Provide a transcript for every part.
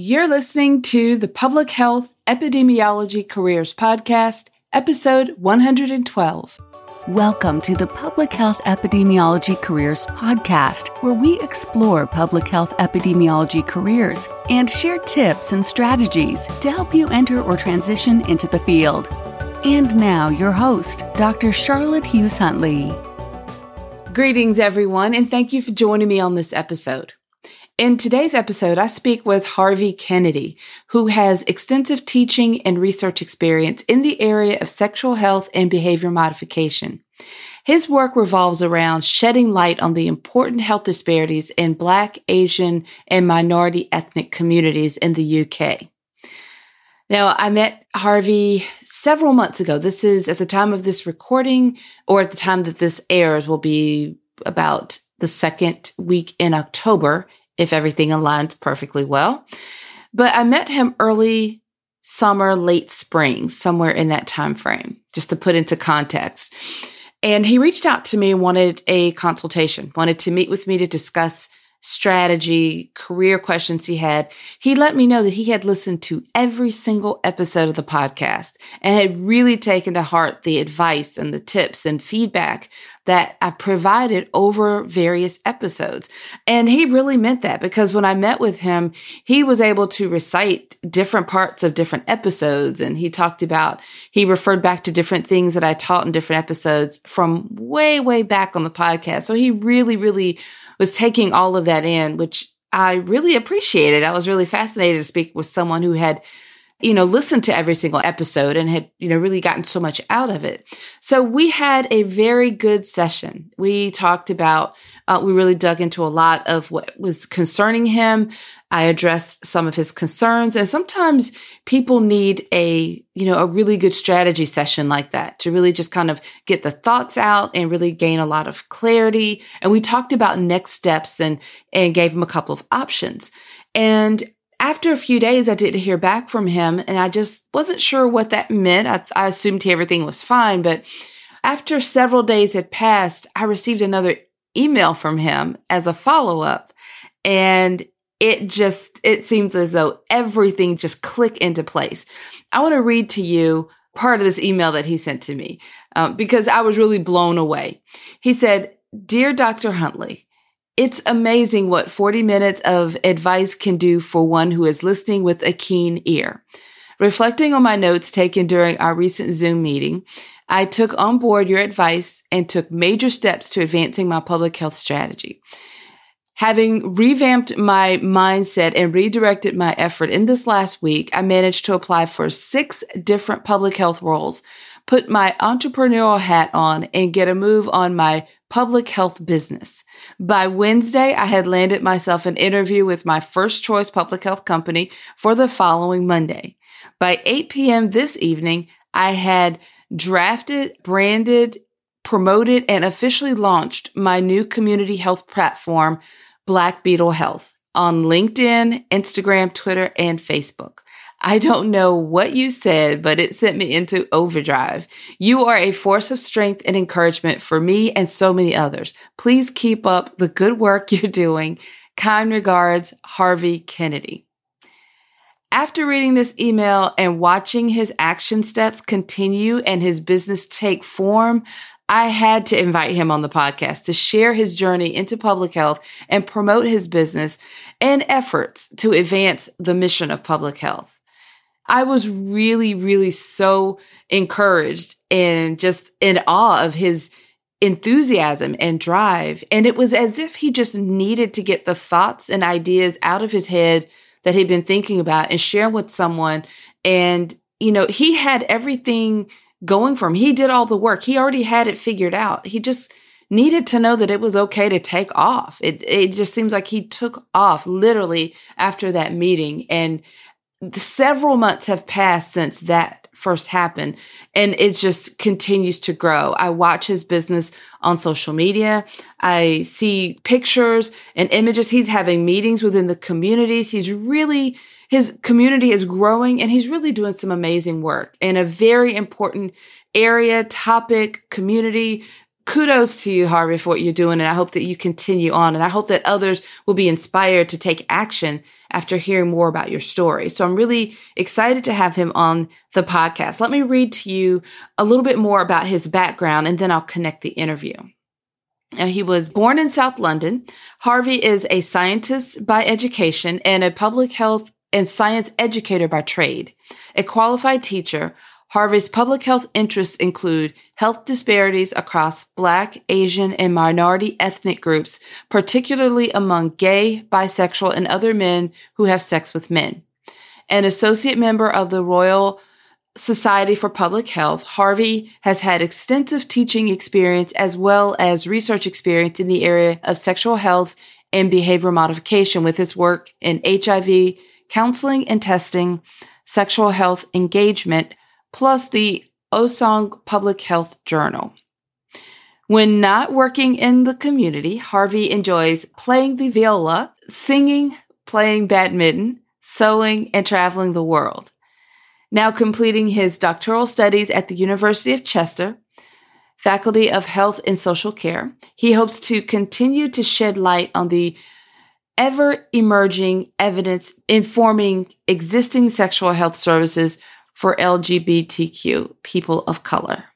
You're listening to the Public Health Epidemiology Careers Podcast, episode 112. Welcome to the Public Health Epidemiology Careers Podcast, where we explore public health epidemiology careers and share tips and strategies to help you enter or transition into the field. And now, your host, Dr. Charlotte Hughes Huntley. Greetings, everyone, and thank you for joining me on this episode. In today's episode, I speak with Harvey Kennedy, who has extensive teaching and research experience in the area of sexual health and behavior modification. His work revolves around shedding light on the important health disparities in Black, Asian, and minority ethnic communities in the UK. Now, I met Harvey several months ago. This is at the time of this recording, or at the time that this airs, will be about the second week in October if everything aligns perfectly well. But I met him early summer, late spring, somewhere in that time frame, just to put into context. And he reached out to me wanted a consultation, wanted to meet with me to discuss strategy, career questions he had, he let me know that he had listened to every single episode of the podcast and had really taken to heart the advice and the tips and feedback that I provided over various episodes. And he really meant that because when I met with him, he was able to recite different parts of different episodes. And he talked about, he referred back to different things that I taught in different episodes from way, way back on the podcast. So he really, really was taking all of that in, which I really appreciated. I was really fascinated to speak with someone who had, you know, listened to every single episode and had, you know, really gotten so much out of it. So we had a very good session. We talked about, uh, we really dug into a lot of what was concerning him. I addressed some of his concerns and sometimes people need a, you know, a really good strategy session like that to really just kind of get the thoughts out and really gain a lot of clarity. And we talked about next steps and, and gave him a couple of options. And after a few days, I didn't hear back from him and I just wasn't sure what that meant. I, I assumed everything was fine, but after several days had passed, I received another email from him as a follow up. And it just it seems as though everything just click into place i want to read to you part of this email that he sent to me um, because i was really blown away he said dear dr huntley it's amazing what 40 minutes of advice can do for one who is listening with a keen ear. Reflecting on my notes taken during our recent zoom meeting i took on board your advice and took major steps to advancing my public health strategy. Having revamped my mindset and redirected my effort in this last week, I managed to apply for six different public health roles, put my entrepreneurial hat on, and get a move on my public health business. By Wednesday, I had landed myself an interview with my first choice public health company for the following Monday. By 8 p.m. this evening, I had drafted, branded, promoted, and officially launched my new community health platform, Black Beetle Health on LinkedIn, Instagram, Twitter, and Facebook. I don't know what you said, but it sent me into overdrive. You are a force of strength and encouragement for me and so many others. Please keep up the good work you're doing. Kind regards, Harvey Kennedy. After reading this email and watching his action steps continue and his business take form, I had to invite him on the podcast to share his journey into public health and promote his business and efforts to advance the mission of public health. I was really, really so encouraged and just in awe of his enthusiasm and drive. And it was as if he just needed to get the thoughts and ideas out of his head that he'd been thinking about and share with someone. And, you know, he had everything going for him. He did all the work. He already had it figured out. He just needed to know that it was okay to take off. It it just seems like he took off literally after that meeting and several months have passed since that first happened and it just continues to grow. I watch his business on social media. I see pictures and images. He's having meetings within the communities. He's really his community is growing and he's really doing some amazing work in a very important area, topic, community, kudos to you, Harvey, for what you're doing. And I hope that you continue on. And I hope that others will be inspired to take action after hearing more about your story. So I'm really excited to have him on the podcast. Let me read to you a little bit more about his background and then I'll connect the interview. Now, he was born in South London. Harvey is a scientist by education and a public health and science educator by trade. A qualified teacher, Harvey's public health interests include health disparities across Black, Asian, and minority ethnic groups, particularly among gay, bisexual, and other men who have sex with men. An associate member of the Royal Society for Public Health, Harvey has had extensive teaching experience as well as research experience in the area of sexual health and behavior modification with his work in HIV, counseling and testing, sexual health engagement, plus the Osong Public Health Journal. When not working in the community, Harvey enjoys playing the viola, singing, playing badminton, sewing, and traveling the world. Now completing his doctoral studies at the University of Chester, Faculty of Health and Social Care, he hopes to continue to shed light on the ever emerging evidence informing existing sexual health services for LGBTQ people of color.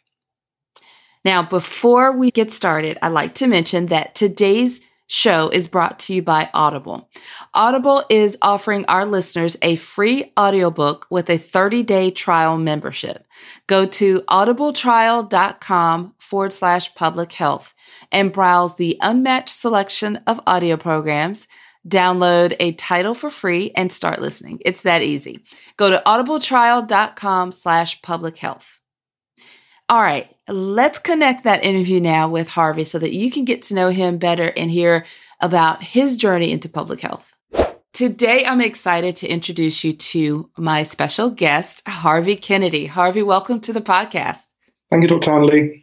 Now, before we get started, I'd like to mention that today's show is brought to you by Audible. Audible is offering our listeners a free audiobook with a 30 day trial membership. Go to audibletrial.com forward slash public health and browse the unmatched selection of audio programs download a title for free and start listening. It's that easy. Go to audibletrial.com slash public health. All right, let's connect that interview now with Harvey so that you can get to know him better and hear about his journey into public health. Today, I'm excited to introduce you to my special guest, Harvey Kennedy. Harvey, welcome to the podcast. Thank you, Dr. Huntley.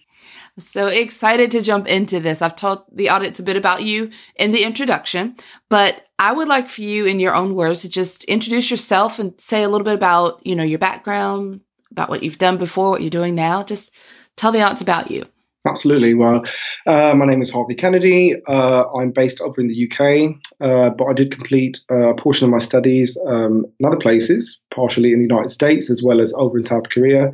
So excited to jump into this. I've told the audience a bit about you in the introduction, but I would like for you, in your own words, to just introduce yourself and say a little bit about, you know, your background, about what you've done before, what you're doing now. Just tell the audience about you. Absolutely. Well, uh, my name is Harvey Kennedy. Uh, I'm based over in the UK, uh, but I did complete a portion of my studies um, in other places, partially in the United States as well as over in South Korea.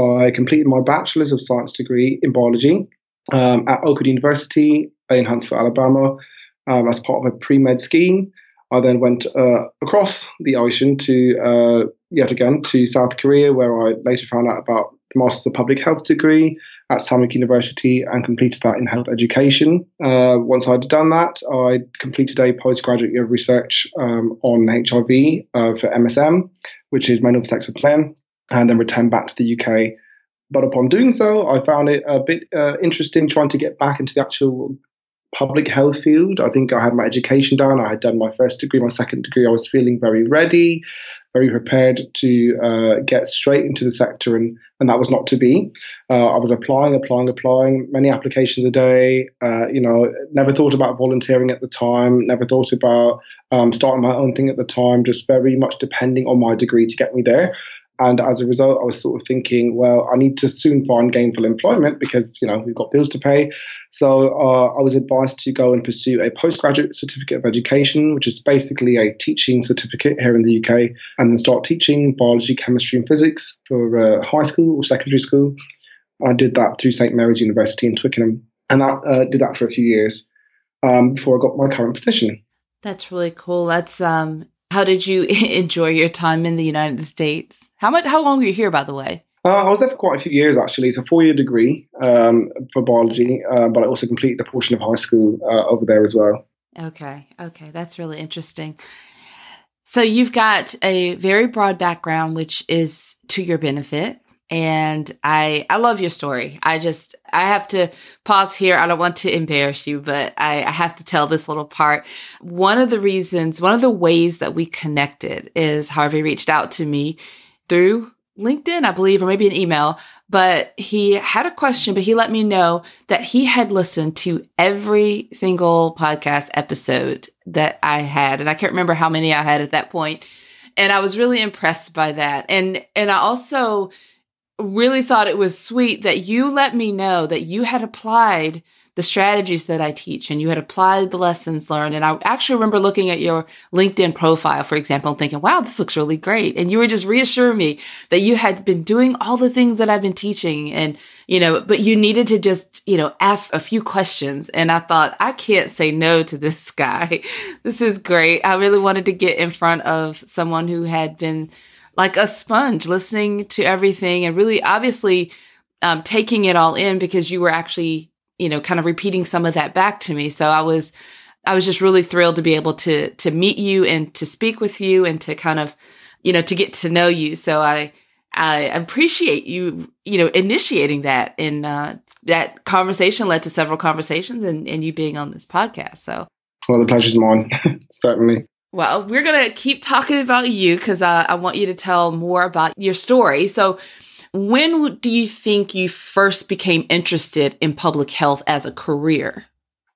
I completed my Bachelor's of Science degree in biology um, at Oakwood University in Huntsville, Alabama, um, as part of a pre med scheme. I then went uh, across the ocean to, uh, yet again, to South Korea, where I later found out about the Master's of Public Health degree at Sahmyook University and completed that in health education. Uh, once I'd done that, I completed a postgraduate year of research um, on HIV uh, for MSM, which is mental sex with men and then return back to the UK. But upon doing so, I found it a bit uh, interesting trying to get back into the actual public health field. I think I had my education done. I had done my first degree, my second degree. I was feeling very ready, very prepared to uh, get straight into the sector, and, and that was not to be. Uh, I was applying, applying, applying, many applications a day. Uh, you know, never thought about volunteering at the time, never thought about um, starting my own thing at the time, just very much depending on my degree to get me there. And as a result, I was sort of thinking, well, I need to soon find gainful employment because, you know, we've got bills to pay. So uh, I was advised to go and pursue a postgraduate certificate of education, which is basically a teaching certificate here in the UK, and then start teaching biology, chemistry, and physics for uh, high school or secondary school. I did that through St. Mary's University in Twickenham, and I uh, did that for a few years um, before I got my current position. That's really cool. That's um, how did you enjoy your time in the United States? How much? How long were you here, by the way? Uh, I was there for quite a few years, actually. It's a four-year degree um, for biology, uh, but I also completed a portion of high school uh, over there as well. Okay, okay, that's really interesting. So you've got a very broad background, which is to your benefit and I I love your story. I just I have to pause here. I don't want to embarrass you, but I, I, have to tell this little part. One of the reasons, one of the ways that we connected is Harvey reached out to me through LinkedIn, I believe, or maybe an email. But he had a question, but he let me know that he had listened to every single podcast episode that I had, and I can't remember how many I had at that point. And I was really impressed by that. And and I also really thought it was sweet that you let me know that you had applied the strategies that I teach and you had applied the lessons learned. And I actually remember looking at your LinkedIn profile, for example, and thinking, wow, this looks really great. And you were just reassuring me that you had been doing all the things that I've been teaching and, you know, but you needed to just, you know, ask a few questions. And I thought, I can't say no to this guy. This is great. I really wanted to get in front of someone who had been like a sponge listening to everything and really obviously um, taking it all in because you were actually you know, kind of repeating some of that back to me. So I was, I was just really thrilled to be able to, to meet you and to speak with you and to kind of, you know, to get to know you. So I, I appreciate you, you know, initiating that and, uh, that conversation led to several conversations and, and you being on this podcast. So, well, the pleasure's mine, certainly. Well, we're going to keep talking about you because uh, I want you to tell more about your story. So, when do you think you first became interested in public health as a career?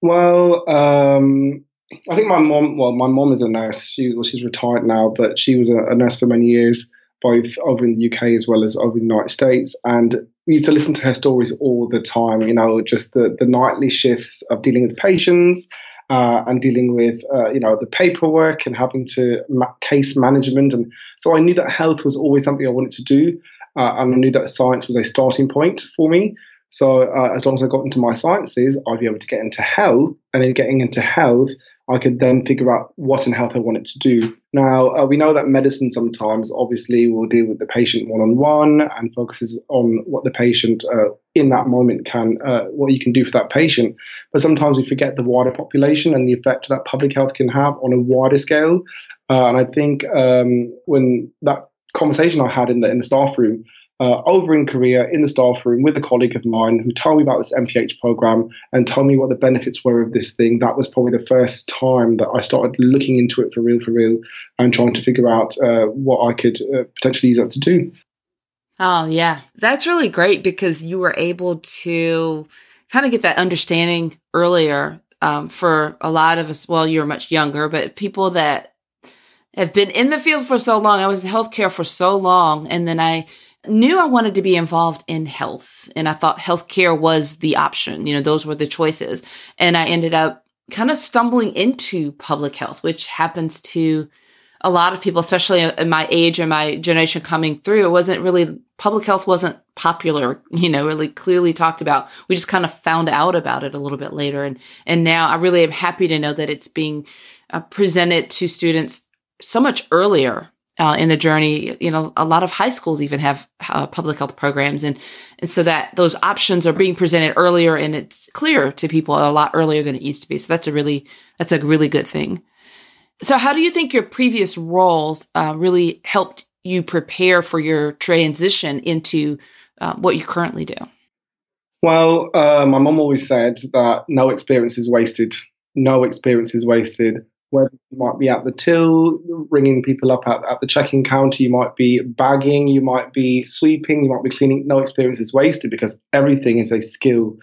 Well, um, I think my mom. Well, my mom is a nurse. She well, she's retired now, but she was a, a, nurse for many years, both over in the UK as well as over in the United States. And we used to listen to her stories all the time. You know, just the the nightly shifts of dealing with patients. Uh, and dealing with uh, you know the paperwork and having to ma- case management and so I knew that health was always something I wanted to do uh, and I knew that science was a starting point for me. So uh, as long as I got into my sciences, I'd be able to get into health, and then getting into health, I could then figure out what in health I wanted to do. Now, uh, we know that medicine sometimes obviously will deal with the patient one on one and focuses on what the patient uh, in that moment can, uh, what you can do for that patient. But sometimes we forget the wider population and the effect that public health can have on a wider scale. Uh, and I think um, when that conversation I had in the in the staff room uh, over in Korea in the staff room with a colleague of mine who told me about this MPH program and told me what the benefits were of this thing. That was probably the first time that I started looking into it for real, for real, and trying to figure out uh, what I could uh, potentially use that to do. Oh, yeah. That's really great because you were able to kind of get that understanding earlier um, for a lot of us. Well, you're much younger, but people that have been in the field for so long. I was in healthcare for so long. And then I knew I wanted to be involved in health. And I thought healthcare was the option. You know, those were the choices. And I ended up kind of stumbling into public health, which happens to a lot of people, especially in my age and my generation coming through. It wasn't really, public health wasn't popular, you know, really clearly talked about. We just kind of found out about it a little bit later. And, and now I really am happy to know that it's being uh, presented to students so much earlier uh, in the journey. You know, a lot of high schools even have uh, public health programs, and and so that those options are being presented earlier, and it's clear to people a lot earlier than it used to be. So that's a really that's a really good thing. So, how do you think your previous roles uh, really helped you prepare for your transition into uh, what you currently do? Well, uh, my mom always said that no experience is wasted. No experience is wasted whether you might be at the till, ringing people up at, at the checking counter, you might be bagging, you might be sweeping, you might be cleaning. No experience is wasted because everything is a skill.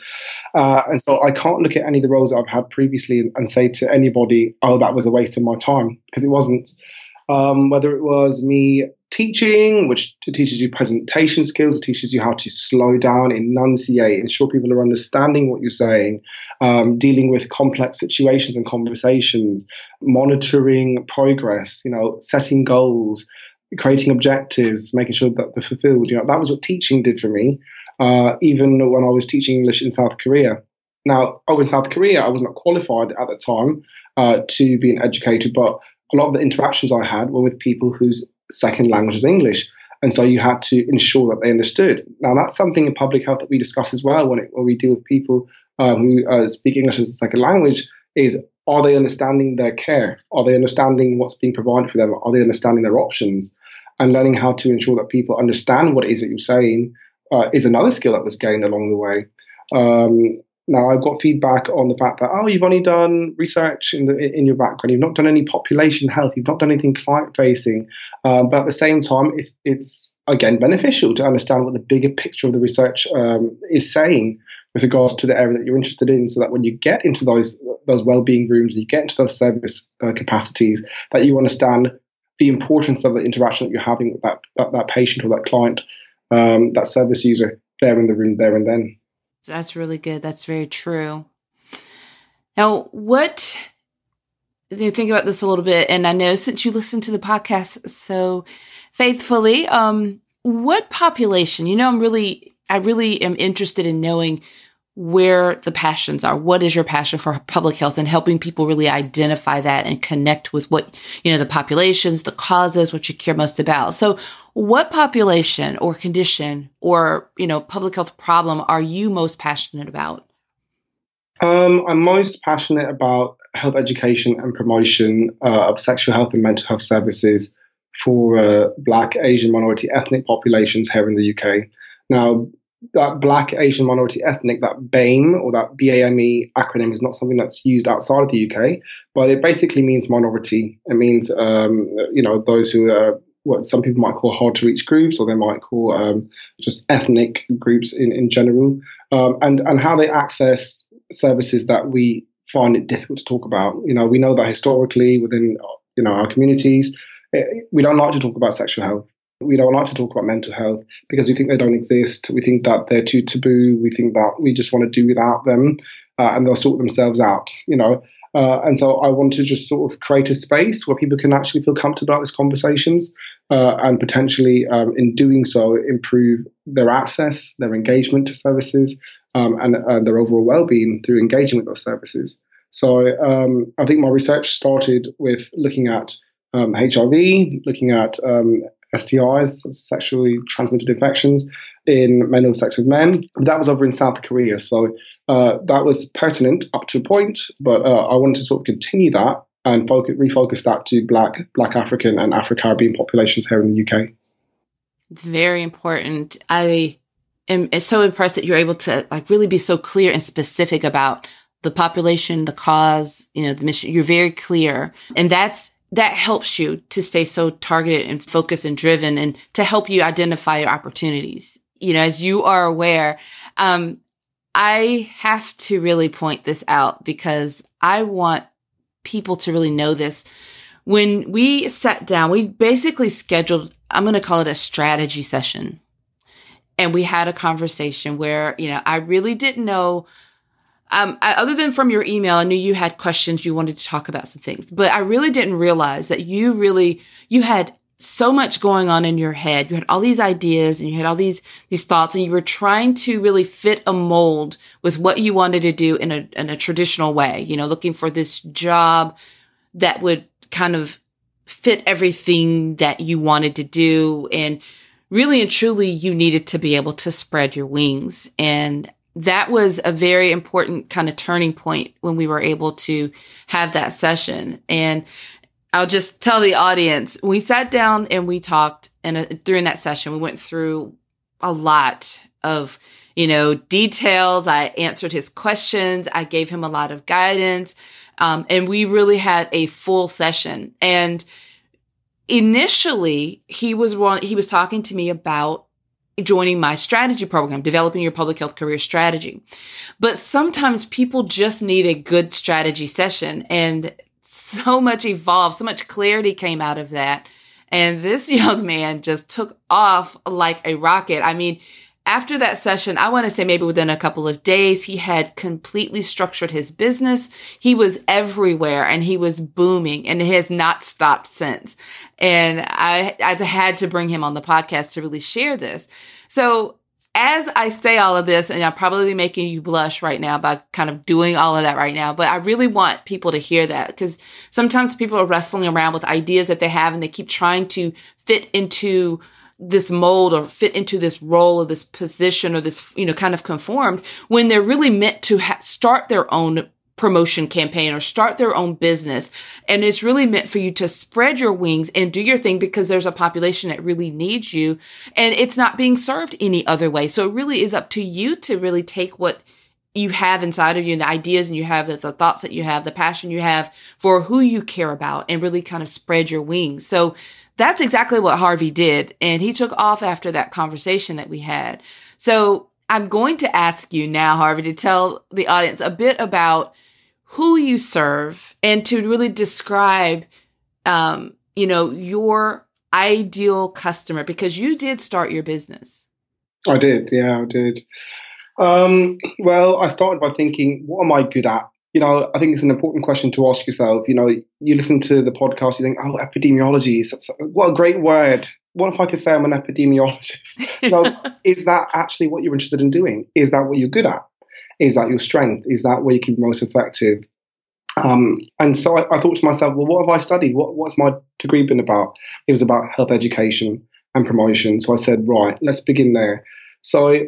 Uh, and so I can't look at any of the roles that I've had previously and, say to anybody, oh, that was a waste of my time, because it wasn't. Um, whether it was me teaching, which teaches you presentation skills, it teaches you how to slow down, enunciate, ensure people are understanding what you're saying, um, dealing with complex situations and conversations, monitoring progress, you know, setting goals, creating objectives, making sure that they're fulfilled. You know, that was what teaching did for me, uh, even when I was teaching English in South Korea. Now, over in South Korea, I was not qualified at the time uh, to be an educator, but a lot of the interactions I had were with people whose second language is English. And so you had to ensure that they understood. Now, that's something in public health that we discuss as well when, it, when we deal with people uh, who uh, speak English as a second language is are they understanding their care? Are they understanding what's being provided for them? Are they understanding their options? And learning how to ensure that people understand what it is that you're saying uh, is another skill that was gained along the way. Um, now, I've got feedback on the fact that, oh, you've only done research in, the, in your background. You've not done any population health. You've not done anything client facing. Um, but at the same time, it's, it's, again, beneficial to understand what the bigger picture of the research um, is saying with regards to the area that you're interested in so that when you get into those, those well-being rooms, and you get into those service uh, capacities, that you understand the importance of the interaction that you're having with that, that, that patient or that client um, that service user there in the room there and then. That's really good. That's very true. Now, what you think about this a little bit, and I know since you listen to the podcast so faithfully, um, what population? You know, I'm really, I really am interested in knowing where the passions are. What is your passion for public health and helping people really identify that and connect with what, you know, the populations, the causes, what you care most about. So what population or condition or, you know, public health problem are you most passionate about? Um, I'm most passionate about health education and promotion uh, of sexual health and mental health services for uh, Black, Asian, minority ethnic populations here in the UK. Now, that Black, Asian, minority ethnic, that BAME or that BAME acronym is not something that's used outside of the UK, but it basically means minority. It means, um, you know, those who are what some people might call hard to reach groups, or they might call um, just ethnic groups in, in general, um, and, and how they access services that we find it difficult to talk about. You know, we know that historically within, you know, our communities, it, eh, we don't like to talk about sexual health we don't like to talk about mental health because we think they don't exist. We think that they're too taboo. We think that we just want to do without them uh, and they'll sort themselves out, you know. Uh, and so I want to just sort of create a space where people can actually feel comfortable about these conversations uh, and potentially, um, in doing so, improve their access, their engagement to services, um, and uh, their overall well-being through engaging with those services. So um, I think my research started with looking at um, HIV, looking at um, STIs, sexually transmitted infections, in men have sex with men. That was over in South Korea. So uh, that was pertinent up to a point, but uh, I wanted to sort of continue that and focus, refocus that to Black, Black African, and Afro Caribbean populations here in the UK. It's very important. I am so impressed that you're able to like really be so clear and specific about the population, the cause, you know, the mission. You're very clear, and that's that helps you to stay so targeted and focused and driven and to help you identify your opportunities. You know, as you are aware, um, I have to really point this out because I want people to really know this. When we sat down, we basically scheduled, I'm going to call it a strategy session. And we had a conversation where, you know, I really didn't know um, I, other than from your email, I knew you had questions you wanted to talk about some things, but I really didn't realize that you really, you had so much going on in your head. You had all these ideas and you had all these, these thoughts and you were trying to really fit a mold with what you wanted to do in a, in a traditional way, you know, looking for this job that would kind of fit everything that you wanted to do. And really and truly, you needed to be able to spread your wings. And that was a very important kind of turning point when we were able to have that session. And I'll just tell the audience, we sat down and we talked and during that session, we went through a lot of, you know, details. I answered his questions. I gave him a lot of guidance. Um, and we really had a full session. And initially he was he was talking to me about joining my strategy program, developing your public health career strategy. But sometimes people just need a good strategy session and so much evolved, so much clarity came out of that. And this young man just took off like a rocket. I mean, after that session, I want to say maybe within a couple of days, he had completely structured his business. He was everywhere and he was booming and it has not stopped since. And I, I had to bring him on the podcast to really share this. So as I say all of this, and I'm probably be making you blush right now by kind of doing all of that right now, but I really want people to hear that because sometimes people are wrestling around with ideas that they have and they keep trying to fit into this mold or fit into this role or this position or this, you know, kind of conformed when they're really meant to ha- start their own promotion campaign or start their own business. And it's really meant for you to spread your wings and do your thing because there's a population that really needs you and it's not being served any other way. So it really is up to you to really take what you have inside of you and the ideas and you have the, the thoughts that you have, the passion you have for who you care about and really kind of spread your wings. So that's exactly what Harvey did. And he took off after that conversation that we had. So I'm going to ask you now, Harvey, to tell the audience a bit about who you serve and to really describe, um, you know, your ideal customer because you did start your business. I did, yeah, I did. Um, well, I started by thinking, what am I good at? You know, I think it's an important question to ask yourself. You know, you listen to the podcast, you think, oh, epidemiology, what a great word. What if I could say I'm an epidemiologist? so, is that actually what you're interested in doing? Is that what you're good at? Is that your strength? Is that where you can be most effective? Um, and so I, I, thought to myself, well, what have I studied? What, what's my degree been about? It was about health education and promotion. So I said, right, let's begin there. So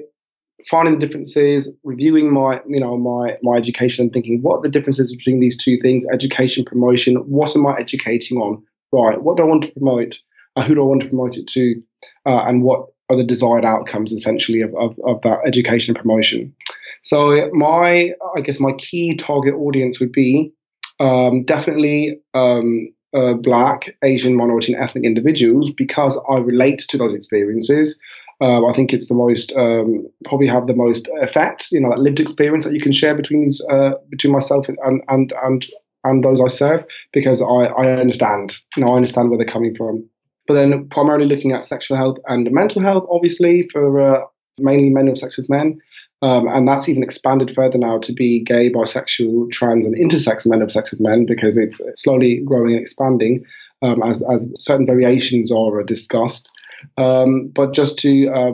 finding the differences, reviewing my, you know, my my education and thinking what are the differences between these two things, education, promotion, what am I educating on? Right, what do I want to promote? Uh, who do I want to promote it to? Uh, and what are the desired outcomes essentially of, of, of that education and promotion? So my, I guess my key target audience would be um, definitely um, uh, Black, Asian, minority, and ethnic individuals because I relate to those experiences. Uh, I think it's the most um, probably have the most effect, you know, that lived experience that you can share between these uh, between myself and and and and those I serve because I I understand, you know, I understand where they're coming from. But then primarily looking at sexual health and mental health, obviously for uh, mainly men who have sex with men. Um, and that's even expanded further now to be gay, bisexual, trans, and intersex men of sex with men because it's slowly growing and expanding um, as, as, certain variations are discussed. Um, but just to uh,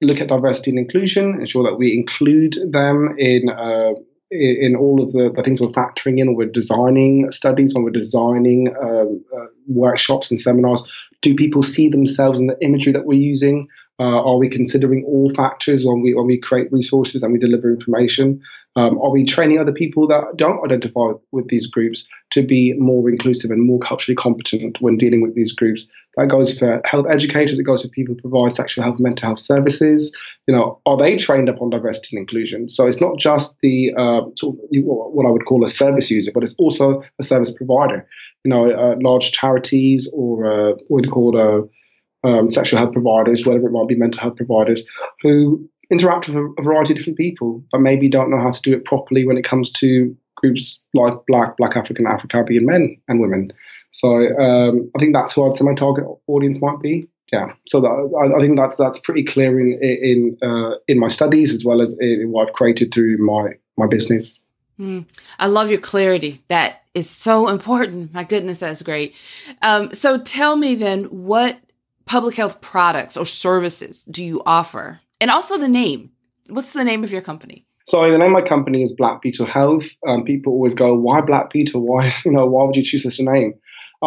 look at diversity and inclusion, ensure that we include them in uh, in all of the, the, things we're factoring in, we're designing studies, when we're designing um, uh, workshops and seminars, do people see themselves in the imagery that we're using? Uh, are we considering all factors when we when we create resources and we deliver information? Um, are we training other people that don't identify with these groups to be more inclusive and more culturally competent when dealing with these groups? That goes for health educators. It goes for people who provide sexual health, and mental health services. You know, are they trained up on diversity and inclusion? So it's not just the uh, sort of what I would call a service user, but it's also a service provider. You know, uh, large charities or uh, what we call a um, sexual health providers, whether it might be mental health providers, who interact with a, variety of different people, but maybe don't know how to do it properly when it comes to groups like Black, Black African, Afro Caribbean men and women. So um, I think that's who I'd say my target audience might be. Yeah, so that, I, I, think that's that's pretty clear in in uh, in my studies as well as in what I've created through my my business. Mm, I love your clarity. That is so important. My goodness, that's great. Um, so tell me then, what public health products or services do you offer? And also the name. What's the name of your company? So the name of my company is Black Beetle Health. Um, people always go, "Why Black Beetle? Why you know? Why would you choose this name?"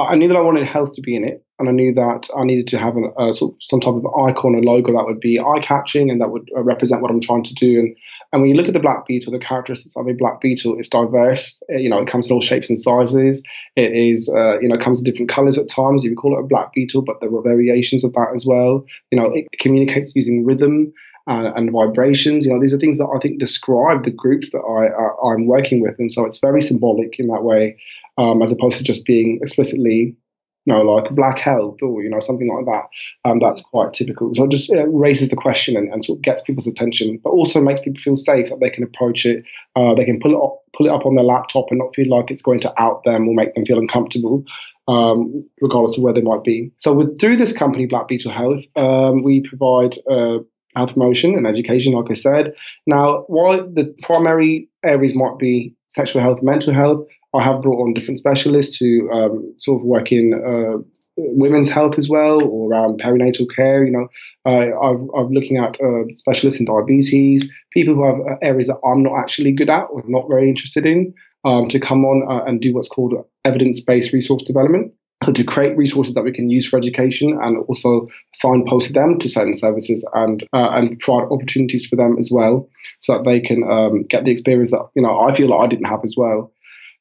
I knew that I wanted health to be in it, and I knew that I needed to have an, uh, some type of icon or logo that would be eye catching and that would uh, represent what I'm trying to do. And and when you look at the black beetle, the characteristics of a black beetle, it's diverse. It, you know, it comes in all shapes and sizes. It is, uh, you know, comes in different colors at times. You would call it a black beetle, but there are variations of that as well. You know, it communicates using rhythm. Uh, and vibrations. You know, these are things that I think describe the groups that I, uh, I'm working with, and so it's very symbolic in that way, um, as opposed to just being explicitly you know, like black health or, you know, something like that. Um, that's quite typical. So it just raises the question and, and, sort of gets people's attention, but also makes people feel safe that they can approach it. Uh, they can pull it up, pull it up on their laptop and not feel like it's going to out them or make them feel uncomfortable. Um, regardless of where they might be. So, with, through this company, Black Beetle Health, um, we provide uh, health promotion and education, like I said. Now, while the primary areas might be sexual health, mental health, I have brought on different specialists who um, sort of work in uh, women's health as well, or around perinatal care. You know, uh, I'm, I'm, looking at uh, specialists in diabetes, people who have uh, areas that I'm not actually good at or not very interested in, um, to come on uh, and do what's called evidence-based resource development. To create resources that we can use for education and also signpost them to certain services and uh, and provide opportunities for them as well, so that they can um, get the experience that you know I feel like I didn't have as well.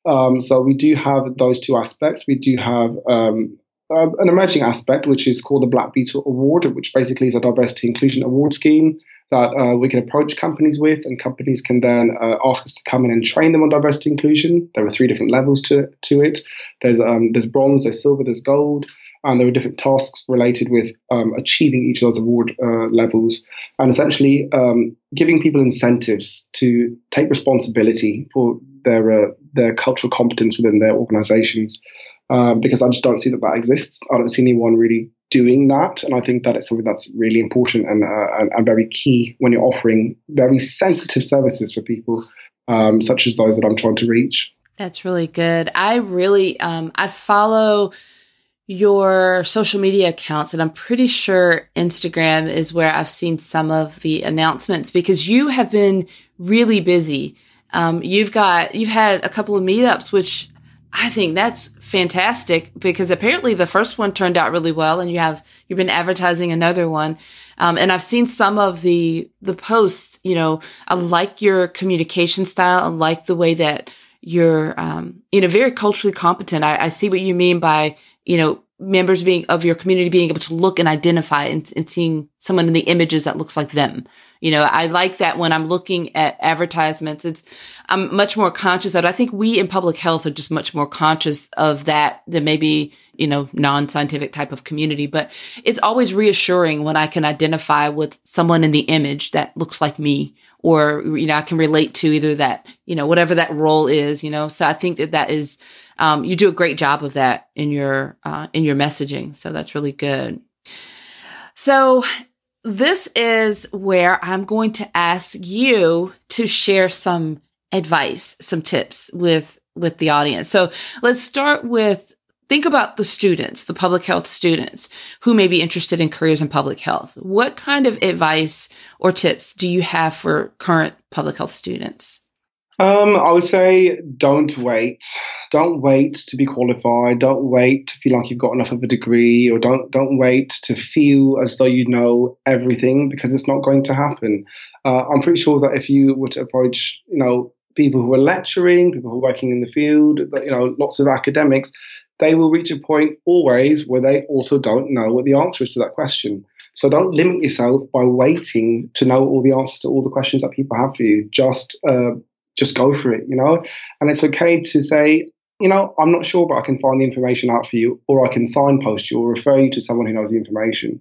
Um, so we do have those two aspects. We do have um, uh, an emerging aspect, which is called the Black Beetle Award, which basically is a diversity inclusion award scheme that uh, we can approach companies with, and companies can then uh, ask us to come in and train them on diversity inclusion. There are three different levels to to it. There's um, there's bronze, there's silver, there's gold, and there are different tasks related with um, achieving each of those award uh, levels, and essentially um, giving people incentives to take responsibility for their uh, their cultural competence within their organisations. Um, because I just don't see that that exists. I don't see anyone really doing that. And I think that it's something that's really important and, uh, and, and, very key when you're offering very sensitive services for people, um, such as those that I'm trying to reach. That's really good. I really, um, I follow your social media accounts, and I'm pretty sure Instagram is where I've seen some of the announcements because you have been really busy. Um, you've got, you've had a couple of meetups, which I think that's fantastic because apparently the first one turned out really well and you have, you've been advertising another one. Um, and I've seen some of the, the posts, you know, I like your communication style. I like the way that you're, um, you know, very culturally competent. I, I see what you mean by, you know, members being of your community being able to look and identify and, and seeing someone in the images that looks like them. You know, I like that when I'm looking at advertisements, it's, I'm much more conscious it. I think we in public health are just much more conscious of that than maybe, you know, non-scientific type of community. But it's always reassuring when I can identify with someone in the image that looks like me or, you know, I can relate to either that, you know, whatever that role is, you know. So I think that that is, um, you do a great job of that in your, uh, in your messaging. So that's really good. So this is where I'm going to ask you to share some advice, some tips with, with the audience. So let's start with think about the students, the public health students who may be interested in careers in public health. What kind of advice or tips do you have for current public health students? Um, I would say don't wait. Don't wait to be qualified. Don't wait to feel like you've got enough of a degree, or don't don't wait to feel as though you know everything because it's not going to happen. Uh, I'm pretty sure that if you were to approach, you know, people who are lecturing, people who are working in the field, you know, lots of academics, they will reach a point always where they also don't know what the answer is to that question. So don't limit yourself by waiting to know all the answers to all the questions that people have for you. Just uh, just go for it, you know. And it's okay to say, you know, I'm not sure, but I can find the information out for you, or I can signpost you or refer you to someone who knows the information.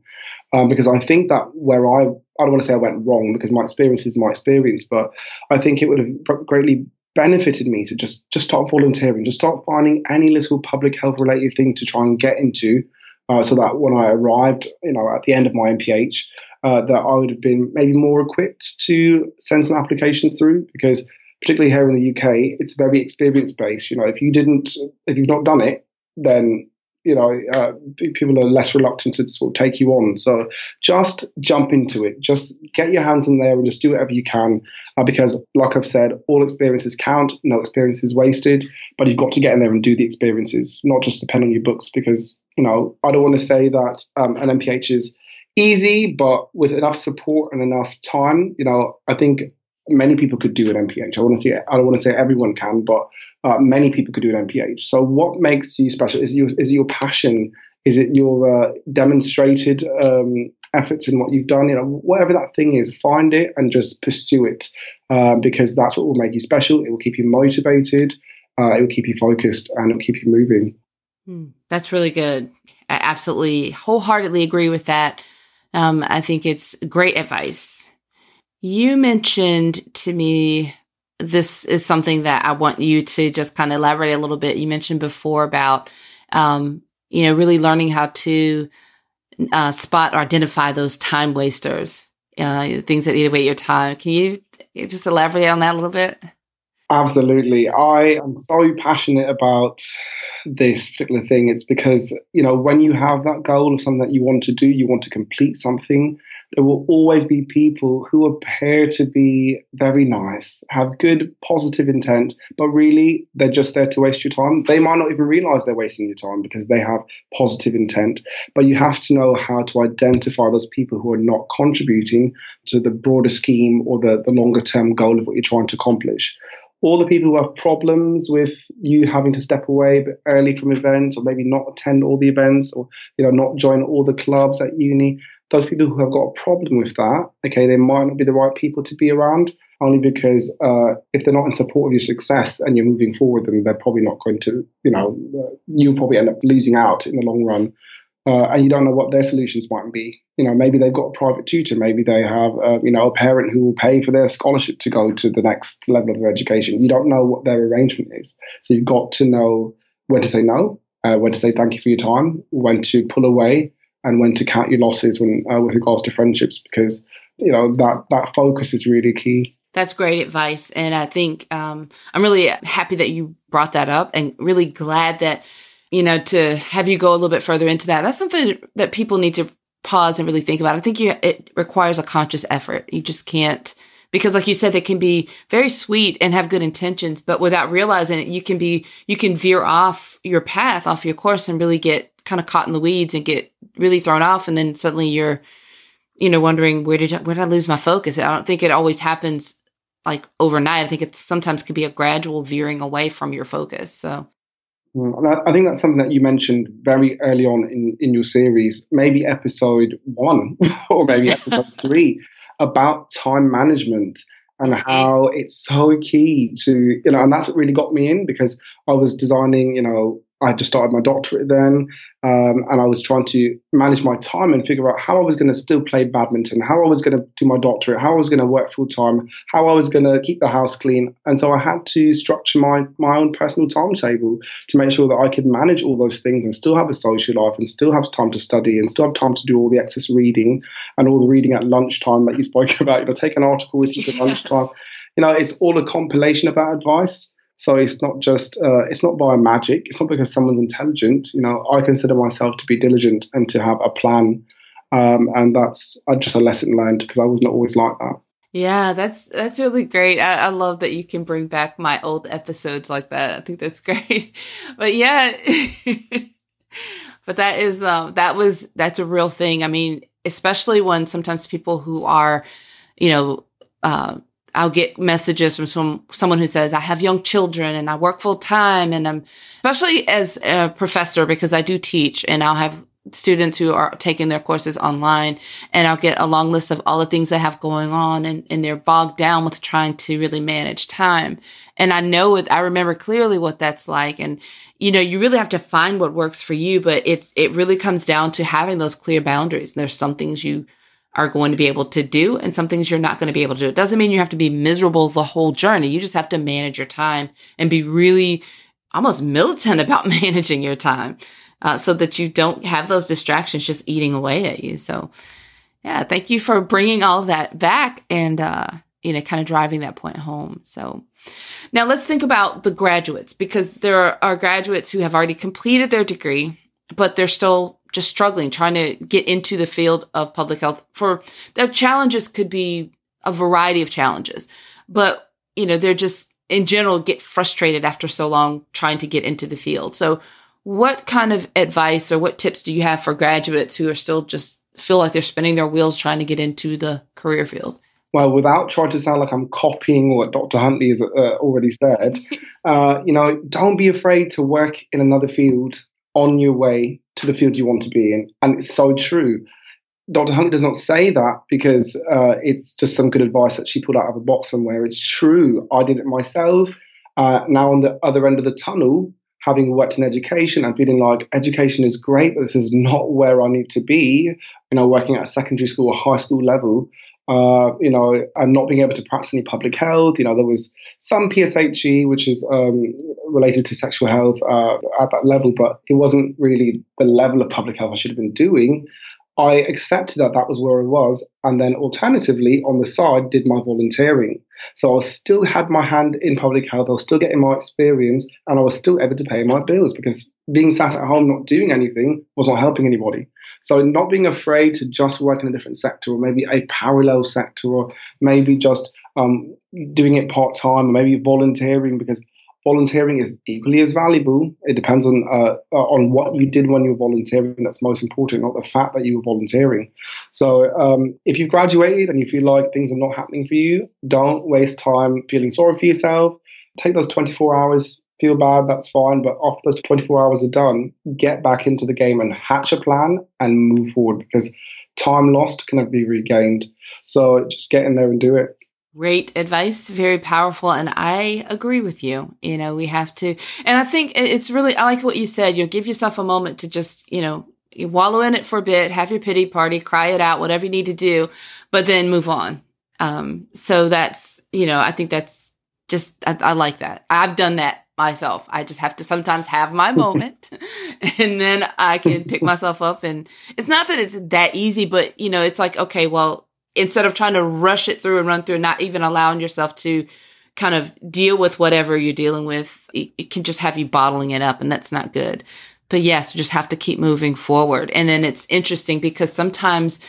Um, because I think that where I, I don't want to say I went wrong because my experience is my experience, but I think it would have greatly benefited me to just just start volunteering, just start finding any little public health related thing to try and get into, uh, so that when I arrived, you know, at the end of my MPH, uh, that I would have been maybe more equipped to send some applications through because particularly here in the UK, it's very experience based. You know, if you didn't, if you've not done it, then you know uh, people are less reluctant to sort of take you on. So just jump into it. Just get your hands in there and just do whatever you can. Uh, because, like I've said, all experiences count. No experience is wasted. But you've got to get in there and do the experiences, not just depend on your books. Because you know, I don't want to say that um, an MPH is easy, but with enough support and enough time, you know, I think many people could do an MPH. I want to say I don't want to say everyone can, but uh, many people could do an MPH. So what makes you special? Is your is your passion? Is it your uh, demonstrated um, efforts in what you've done? You know, whatever that thing is, find it and just pursue it um, because that's what will make you special. It will keep you motivated. Uh, it will keep you focused and it will keep you moving. Hmm, that's really good. I absolutely wholeheartedly agree with that. Um, I think it's great advice. You mentioned to me this is something that I want you to just kind of elaborate a little bit. You mentioned before about, um, you know, really learning how to uh, spot or identify those time wasters, uh, things that eat away your time. Can you just elaborate on that a little bit? Absolutely. I am so passionate about this particular thing. It's because, you know, when you have that goal of something that you want to do, you want to complete something, there will always be people who appear to be very nice, have good, positive intent, but really they're just there to waste your time. They might not even realize they're wasting your time because they have positive intent. But you have to know how to identify those people who are not contributing to the broader scheme or the, the longer term goal of what you're trying to accomplish all the people who have problems with you having to step away early from events or maybe not attend all the events or you know not join all the clubs at uni those people who have got a problem with that, okay, they might not be the right people to be around, only because uh, if they're not in support of your success and you're moving forward, then they're probably not going to, you know, uh, you'll probably end up losing out in the long run. Uh, and you don't know what their solutions might be. You know, maybe they've got a private tutor, maybe they have, uh, you know, a parent who will pay for their scholarship to go to the next level of education. You don't know what their arrangement is, so you've got to know when to say no, uh, when to say thank you for your time, when to pull away, and when to count your losses when uh, with regards to friendships because you know that that focus is really key. That's great advice, and I think um, I'm really happy that you brought that up, and really glad that you know to have you go a little bit further into that. That's something that people need to pause and really think about. I think you, it requires a conscious effort. You just can't because like you said they can be very sweet and have good intentions but without realizing it you can be you can veer off your path off your course and really get kind of caught in the weeds and get really thrown off and then suddenly you're you know wondering where did I, where did I lose my focus? I don't think it always happens like overnight. I think it sometimes could be a gradual veering away from your focus so. Mm, I think that's something that you mentioned very early on in, in your series, maybe episode one or maybe episode three, about time management and mm-hmm. how it's so key to you know and that's what really got me in because i was designing you know I just started my doctorate then, um, and I was trying to manage my time and figure out how I was going to still play badminton, how I was going to do my doctorate, how I was going to work full time, how I was going to keep the house clean, and so I had to structure my my own personal timetable to make sure that I could manage all those things and still have a social life and still have time to study and still have time to do all the excess reading and all the reading at lunchtime that you spoke about. You know, take an article with you at lunchtime. You know, it's all a compilation of that advice. So it's not just uh, it's not by magic. It's not because someone's intelligent. You know, I consider myself to be diligent and to have a plan, um, and that's uh, just a lesson learned because I was not always like that. Yeah, that's that's really great. I, I, love that you can bring back my old episodes like that. I think that's great. But yeah, but that is um, that was that's a real thing. I mean, especially when sometimes people who are, you know, uh, I'll get messages from some, someone who says, I have young children and I work full time. And I'm, especially as a professor, because I do teach and I'll have students who are taking their courses online and I'll get a long list of all the things I have going on and, and they're bogged down with trying to really manage time. And I know it, I remember clearly what that's like. And, you know, you really have to find what works for you, but it's, it really comes down to having those clear boundaries. And there's some things you are going to be able to do and some things you're not going to be able to do. It doesn't mean you have to be miserable the whole journey. You just have to manage your time and be really almost militant about managing your time uh, so that you don't have those distractions just eating away at you. So, yeah, thank you for bringing all that back and, uh, you know, kind of driving that point home. So, now let's think about the graduates because there are graduates who have already completed their degree, but they're still just struggling, trying to get into the field of public health for their challenges could be a variety of challenges, but you know, they're just in general get frustrated after so long trying to get into the field. So what kind of advice or what tips do you have for graduates who are still just feel like they're spinning their wheels trying to get into the career field? well, without trying to sound like I'm copying what Dr. Huntley has uh, already said, uh, you know, don't be afraid to work in another field on your way to the field you want to be in. And it's so true. Dr. Huntley does not say that because uh, it's just some good advice that she pulled out of a box somewhere. It's true. I did it myself. Uh, now, on the other end of the tunnel, having worked in education and feeling like education is great, but this is not where I need to be, you know, working at a secondary school or high school level, uh, you know, and not being able to practice any public health. You know, there was some PSHE, which is um, related to sexual health uh, at that level, but it wasn't really the level of public health I should have been doing. I accepted that that was where I was, and then alternatively on the side did my volunteering. So I still had my hand in public health. I was still getting my experience, and I was still able to pay my bills because being sat at home not doing anything was not helping anybody. So not being afraid to just work in a different sector, or maybe a parallel sector, or maybe just um, doing it part time, or maybe volunteering because volunteering is equally as valuable. It depends on uh, uh, on what you did when you were volunteering. That's most important, not the fact that you were volunteering. So, um, if you've graduated and you feel like things are not happening for you, don't waste time feeling sorry for yourself. Take those 24 hours. Feel bad, that's fine. But after those 24 hours are done, get back into the game and hatch a plan and move forward because time lost cannot be regained. So just get in there and do it. Great advice, very powerful, and I agree with you. You know, we have to, and I think it's really, I like what you said. You know, give yourself a moment to just, you know, wallow in it for a bit, have your pity party, cry it out, whatever you need to do, but then move on. Um, so that's, you know, I think that's just, I, I like that. I've done that myself. I just have to sometimes have my moment and then I can pick myself up. And it's not that it's that easy, but you know, it's like, okay, well, instead of trying to rush it through and run through, not even allowing yourself to kind of deal with whatever you're dealing with, it, it can just have you bottling it up and that's not good. But yes, you just have to keep moving forward. And then it's interesting because sometimes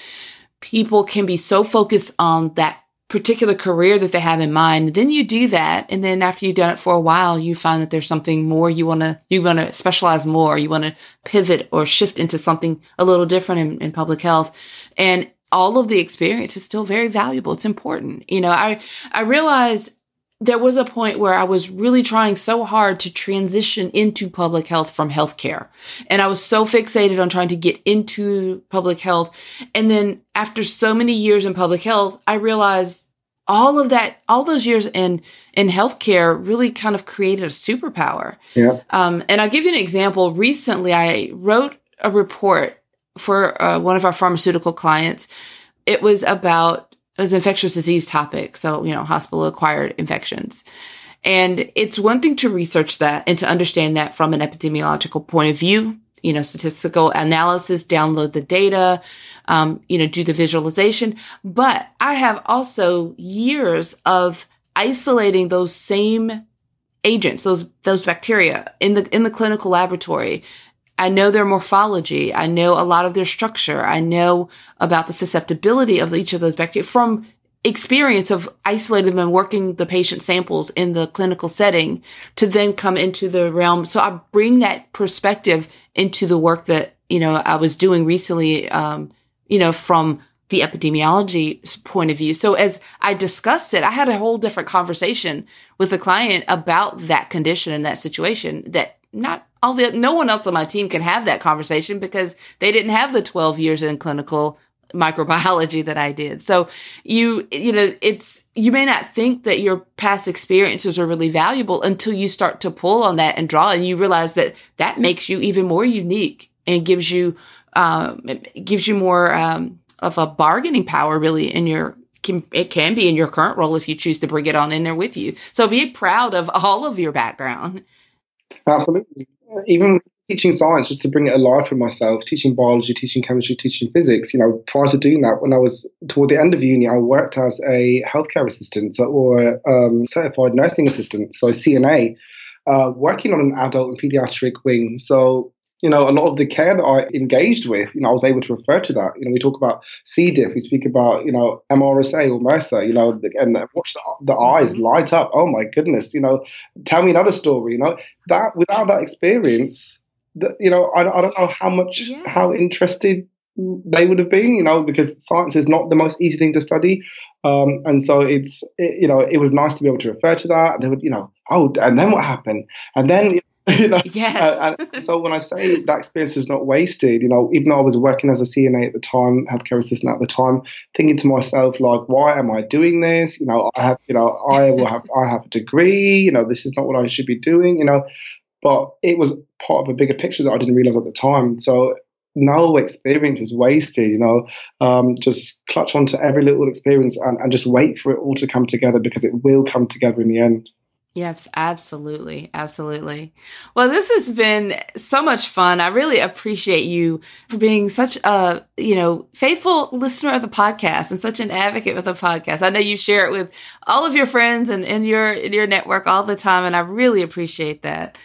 people can be so focused on that particular career that they have in mind. Then you do that. And then after you've done it for a while, you find that there's something more you want to, you want to specialize more. You want to pivot or shift into something a little different in, in public health. And all of the experience is still very valuable. It's important. You know, I, I realize there was a point where I was really trying so hard to transition into public health from healthcare. And I was so fixated on trying to get into public health. And then after so many years in public health, I realized all of that, all those years in, in healthcare really kind of created a superpower. Yeah. Um, and I'll give you an example. Recently, I wrote a report for uh, one of our pharmaceutical clients. It was about it was infectious disease topic. So, you know, hospital acquired infections. And it's one thing to research that and to understand that from an epidemiological point of view, you know, statistical analysis, download the data, um, you know, do the visualization. But I have also years of isolating those same agents, those, those bacteria in the, in the clinical laboratory I know their morphology. I know a lot of their structure. I know about the susceptibility of each of those bacteria from experience of isolating them and working the patient samples in the clinical setting to then come into the realm. So I bring that perspective into the work that, you know, I was doing recently, um, you know, from the epidemiology point of view. So as I discussed it, I had a whole different conversation with the client about that condition and that situation that not all the, no one else on my team can have that conversation because they didn't have the 12 years in clinical microbiology that I did. So you, you know, it's, you may not think that your past experiences are really valuable until you start to pull on that and draw and you realize that that makes you even more unique and gives you, um, gives you more, um, of a bargaining power really in your, can, it can be in your current role if you choose to bring it on in there with you. So be proud of all of your background. Absolutely even teaching science just to bring it alive for myself, teaching biology, teaching chemistry, teaching physics. You know, prior to doing that, when I was toward the end of uni, I worked as a healthcare assistant or um, certified nursing assistant, so CNA, uh, working on an adult and pediatric wing. So you know, a lot of the care that I engaged with, you know, I was able to refer to that. You know, we talk about C. diff, we speak about, you know, MRSA or MRSA, you know, and watch the, the eyes mm-hmm. light up. Oh my goodness, you know, tell me another story, you know, that without that experience, that, you know, I, I don't know how much, yes. how interested they would have been, you know, because science is not the most easy thing to study. Um, and so it's, it, you know, it was nice to be able to refer to that. They would, you know, oh, and then what happened? And then, you you know? Yes. and so when I say that experience was not wasted, you know, even though I was working as a CNA at the time, healthcare assistant at the time, thinking to myself like, why am I doing this? You know, I have, you know, I will have, I have a degree. You know, this is not what I should be doing. You know, but it was part of a bigger picture that I didn't realize at the time. So no experience is wasted, you know. Um, just clutch onto every little experience and, and just wait for it all to come together because it will come together in the end. Yes, absolutely. Absolutely. Well, this has been so much fun. I really appreciate you for being such a, you know, faithful listener of the podcast and such an advocate with the podcast. I know you share it with all of your friends and in your, in your network all the time. And I really appreciate that.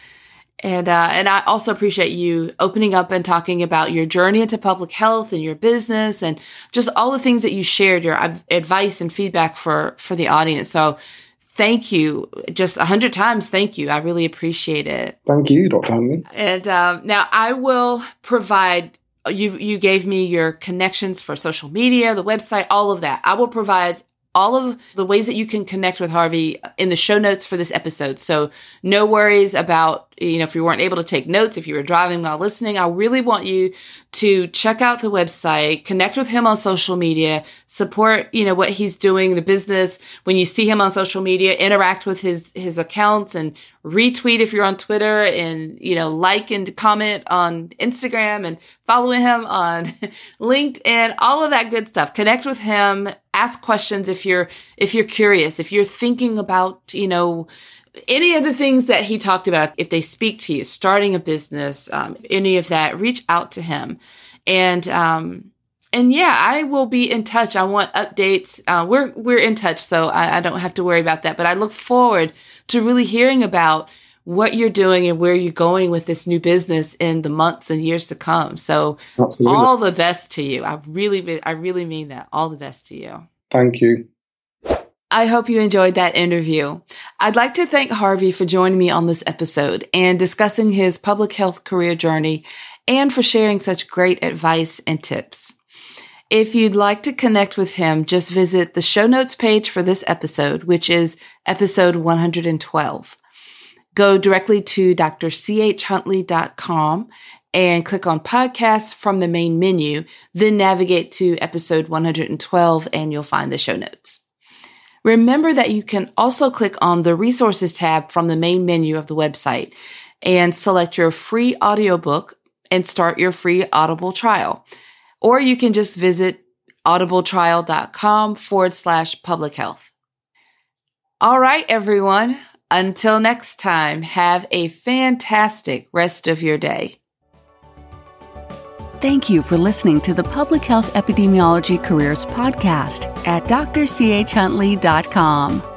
And, uh, and I also appreciate you opening up and talking about your journey into public health and your business and just all the things that you shared, your advice and feedback for, for the audience. So, thank you just a hundred times. Thank you. I really appreciate it. Thank you, Dr. Huntley. And um, now I will provide. You you gave me your connections for social media, the website, all of that. I will provide all of the ways that you can connect with Harvey in the show notes for this episode. So no worries about, you know, if you weren't able to take notes, if you were driving while listening, I really want you to check out the website, connect with him on social media, support, you know, what he's doing, the business. When you see him on social media, interact with his, his accounts and retweet if you're on Twitter and, you know, like and comment on Instagram and follow him on LinkedIn, all of that good stuff. Connect with him ask questions if you're if you're curious if you're thinking about you know any of the things that he talked about, if they speak to you, starting a business, um, any of that, reach out to him. And, um, and yeah, I will be in touch. I want updates. Uh, we're, we're in touch, so I, I don't have to worry about that, but I look forward to really hearing about what you're doing and where you're going with this new business in the months and years to come. So Absolutely. all the best to you. I really, I really mean that. All the best to you. Thank you. I hope you enjoyed that interview. I'd like to thank Harvey for joining me on this episode and discussing his public health career journey and for sharing such great advice and tips. If you'd like to connect with him, just visit the show notes page for this episode, which is episode 112. Go directly to drchuntley.com and click on podcasts from the main menu, then navigate to episode 112 and you'll find the show notes. Remember that you can also click on the resources tab from the main menu of the website and select your free audiobook and start your free Audible trial. Or you can just visit audibletrial.com forward slash public health. All right, everyone. Until next time, have a fantastic rest of your day. Thank you for listening to the Public Health Epidemiology Careers Podcast at drchuntley.com.